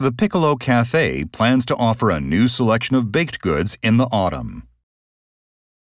The Piccolo Cafe plans to offer a new selection of baked goods in the autumn.